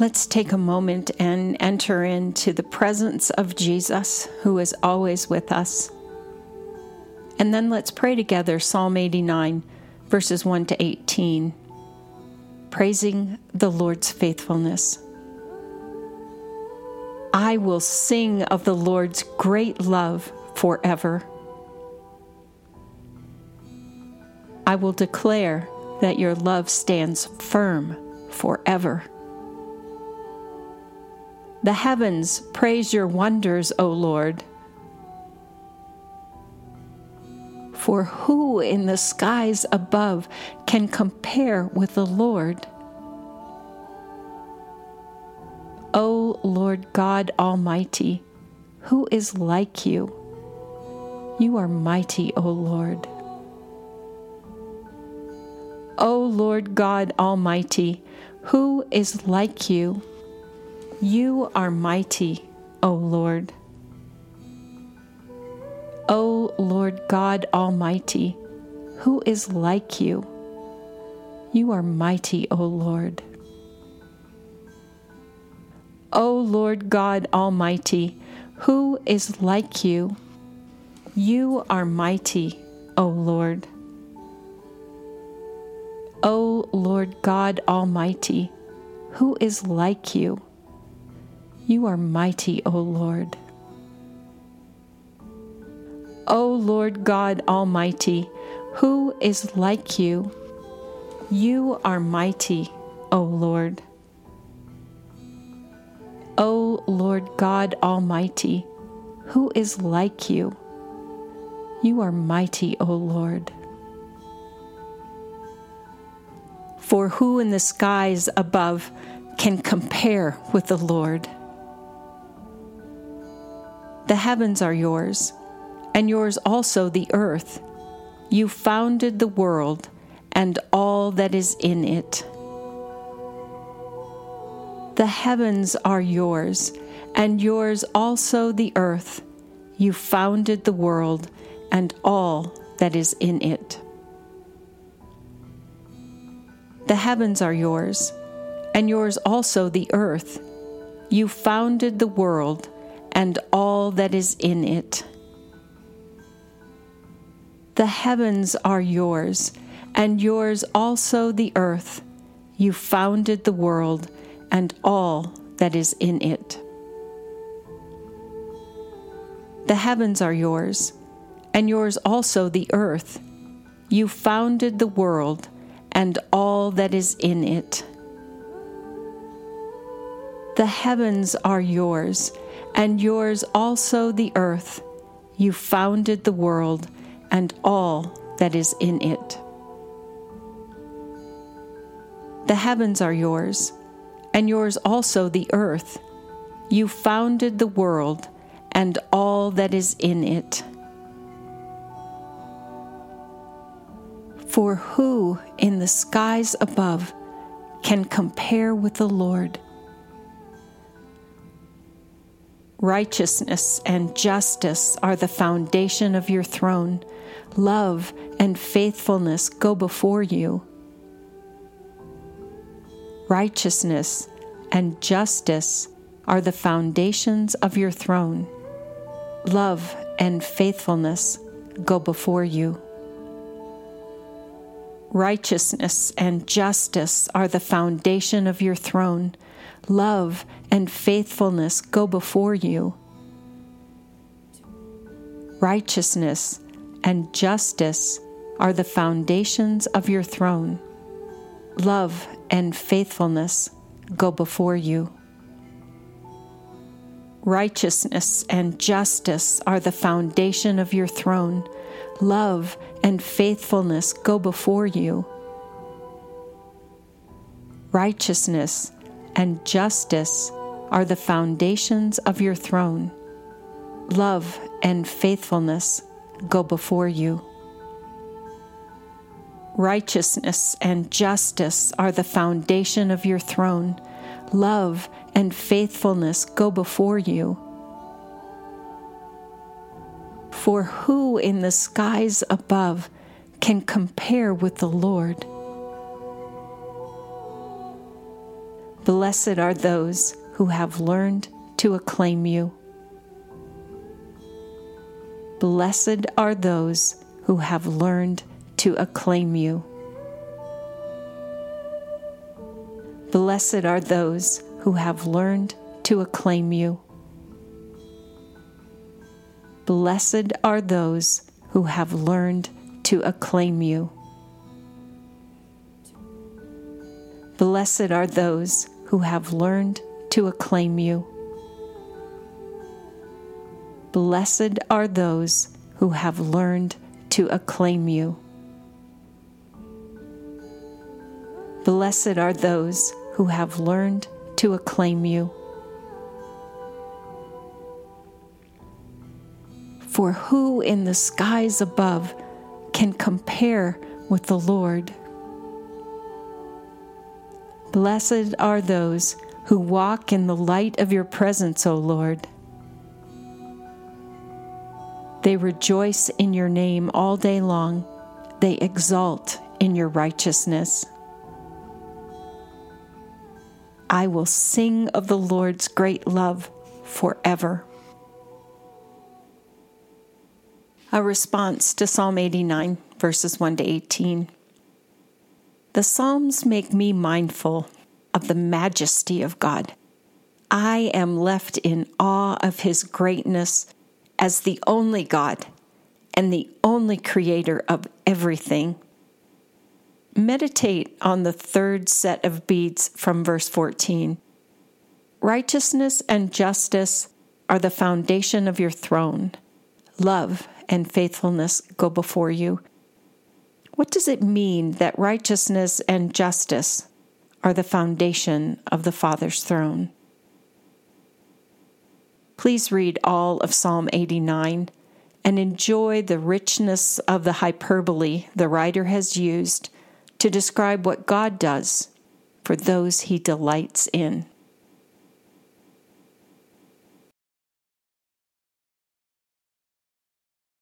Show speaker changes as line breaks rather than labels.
Let's take a moment and enter into the presence of Jesus, who is always with us. And then let's pray together Psalm 89, verses 1 to 18, praising the Lord's faithfulness. I will sing of the Lord's great love forever. I will declare that your love stands firm forever. The heavens praise your wonders, O Lord. For who in the skies above can compare with the Lord? O Lord God Almighty, who is like you? You are mighty, O Lord. O Lord God Almighty, who is like you? You are mighty, O Lord. O Lord God Almighty, who is like you? You are mighty, O Lord. O Lord God Almighty, who is like you? You are mighty, O Lord. O Lord God Almighty, who is like you? You are mighty, O Lord. O Lord God Almighty, who is like you? You are mighty, O Lord. O Lord God Almighty, who is like you? You are mighty, O Lord. For who in the skies above can compare with the Lord? The heavens are yours, and yours also the earth. You founded the world and all that is in it. The heavens are yours, and yours also the earth. You founded the world and all that is in it. The heavens are yours, and yours also the earth. You founded the world and all that is in it. The heavens are yours, and yours also the earth. You founded the world and all that is in it. The heavens are yours, and yours also the earth. You founded the world and all that is in it. The heavens are yours, and yours also the earth. You founded the world and all that is in it. The heavens are yours, and yours also the earth. You founded the world and all that is in it. For who in the skies above can compare with the Lord? Righteousness and justice are the foundation of your throne. Love and faithfulness go before you. Righteousness and justice are the foundations of your throne. Love and faithfulness go before you. Righteousness and justice are the foundation of your throne. Love and faithfulness go before you. Righteousness and justice are the foundations of your throne. Love and faithfulness go before you. Righteousness and justice are the foundation of your throne love, and faithfulness go before you. Righteousness and justice are the foundations of your throne. Love and faithfulness go before you. Righteousness and justice are the foundation of your throne. Love and faithfulness go before you. For who in the skies above can compare with the Lord? Blessed are those who have learned to acclaim you. Blessed are those who have learned to acclaim you. Blessed are those who have learned to acclaim you. Blessed are those who have learned to acclaim you. Blessed are those who have learned to acclaim you. Blessed are those who have learned to acclaim you. Blessed are those who have learned to acclaim you. For who in the skies above can compare with the Lord? Blessed are those who walk in the light of your presence, O Lord. They rejoice in your name all day long. They exult in your righteousness. I will sing of the Lord's great love forever. A response to Psalm 89, verses 1 to 18. The Psalms make me mindful of the majesty of God. I am left in awe of His greatness as the only God and the only creator of everything. Meditate on the third set of beads from verse 14. Righteousness and justice are the foundation of your throne. Love and faithfulness go before you. What does it mean that righteousness and justice are the foundation of the Father's throne? Please read all of Psalm 89 and enjoy the richness of the hyperbole the writer has used to describe what God does for those he delights in.